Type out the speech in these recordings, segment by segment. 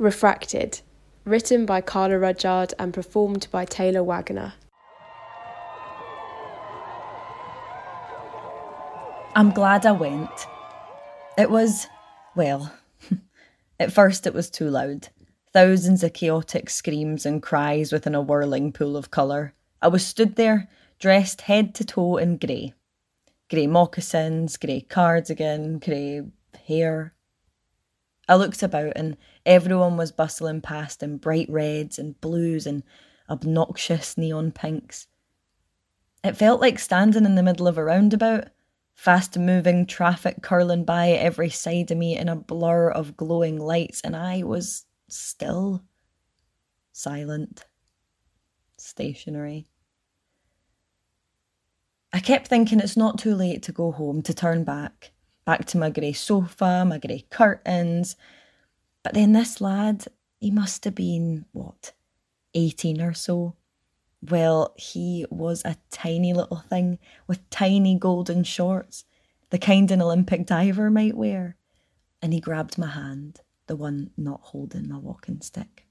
Refracted, written by Carla Rudgyard and performed by Taylor Waggoner. I'm glad I went. It was, well, at first it was too loud. Thousands of chaotic screams and cries within a whirling pool of colour. I was stood there, dressed head to toe in grey. Grey moccasins, grey cardigan, grey hair, I looked about and everyone was bustling past in bright reds and blues and obnoxious neon pinks. It felt like standing in the middle of a roundabout, fast moving traffic curling by every side of me in a blur of glowing lights, and I was still, silent, stationary. I kept thinking it's not too late to go home, to turn back back to my grey sofa, my grey curtains. But then this lad, he must have been, what, 18 or so? Well, he was a tiny little thing with tiny golden shorts, the kind an Olympic diver might wear. And he grabbed my hand, the one not holding my walking stick.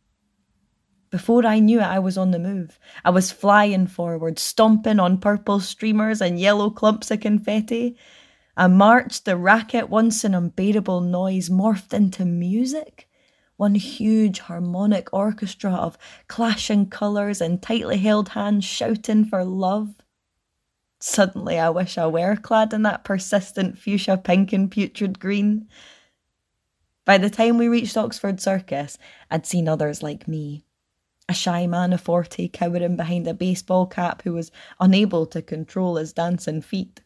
Before I knew it, I was on the move. I was flying forward, stomping on purple streamers and yellow clumps of confetti. A march, the racket, once an unbearable noise, morphed into music. One huge harmonic orchestra of clashing colours and tightly held hands shouting for love. Suddenly, I wish I were clad in that persistent fuchsia pink and putrid green. By the time we reached Oxford Circus, I'd seen others like me. A shy man of forty cowering behind a baseball cap who was unable to control his dancing feet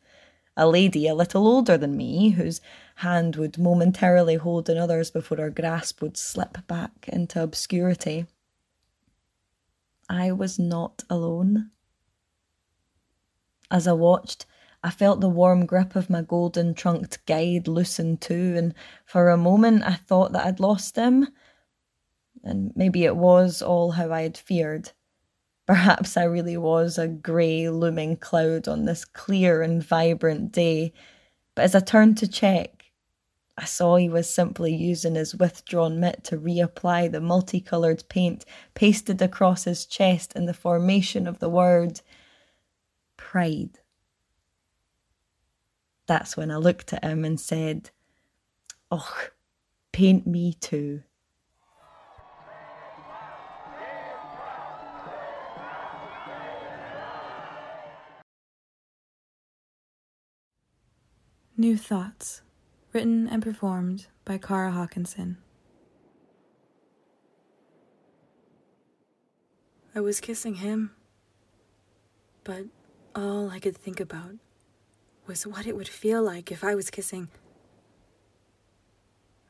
a lady a little older than me, whose hand would momentarily hold another's before her grasp would slip back into obscurity. I was not alone. As I watched, I felt the warm grip of my golden trunked guide loosen too, and for a moment I thought that I'd lost him. And maybe it was all how I had feared. Perhaps I really was a grey looming cloud on this clear and vibrant day, but as I turned to check, I saw he was simply using his withdrawn mitt to reapply the multicoloured paint pasted across his chest in the formation of the word pride. That's when I looked at him and said, Oh, paint me too. New Thoughts, written and performed by Kara Hakanson. I was kissing him, but all I could think about was what it would feel like if I was kissing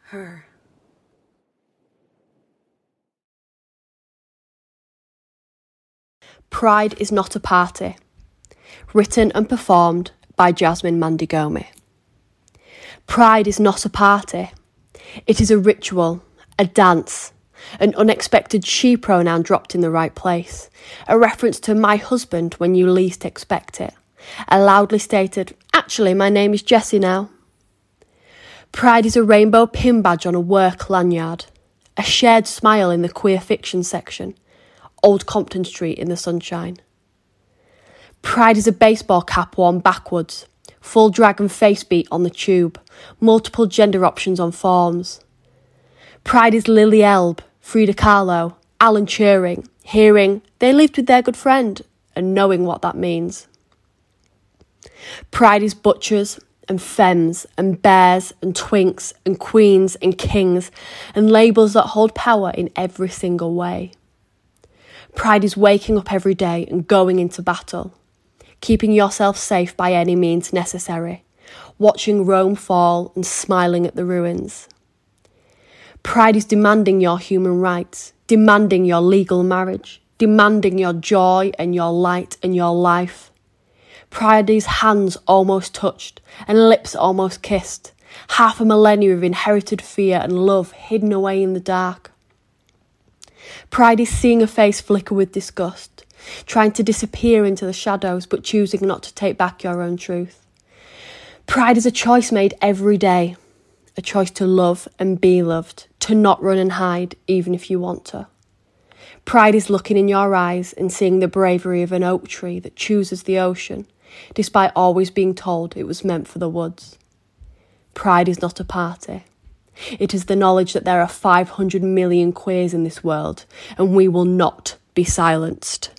her. Pride is not a party. Written and performed by Jasmin Mandi-Ghomi. Pride is not a party. It is a ritual, a dance, an unexpected she pronoun dropped in the right place, a reference to my husband when you least expect it, a loudly stated, actually, my name is Jessie now. Pride is a rainbow pin badge on a work lanyard, a shared smile in the queer fiction section, Old Compton Street in the sunshine. Pride is a baseball cap worn backwards, full dragon face beat on the tube, multiple gender options on forms. Pride is Lili Elbe, Frida Kahlo, Alan Turing, hearing they lived with their good friend and knowing what that means. Pride is butchers and femmes and bears and twinks and queens and kings and labels that hold power in every single way. Pride is waking up every day and going into battle keeping yourself safe by any means necessary, watching Rome fall and smiling at the ruins. Pride is demanding your human rights, demanding your legal marriage, demanding your joy and your light and your life. Pride is hands almost touched and lips almost kissed, half a millennia of inherited fear and love hidden away in the dark. Pride is seeing a face flicker with disgust, trying to disappear into the shadows but choosing not to take back your own truth. Pride is a choice made every day, a choice to love and be loved, to not run and hide even if you want to. Pride is looking in your eyes and seeing the bravery of an oak tree that chooses the ocean, despite always being told it was meant for the woods. Pride is not a party. It is the knowledge that there are 500 million queers in this world, and we will not be silenced.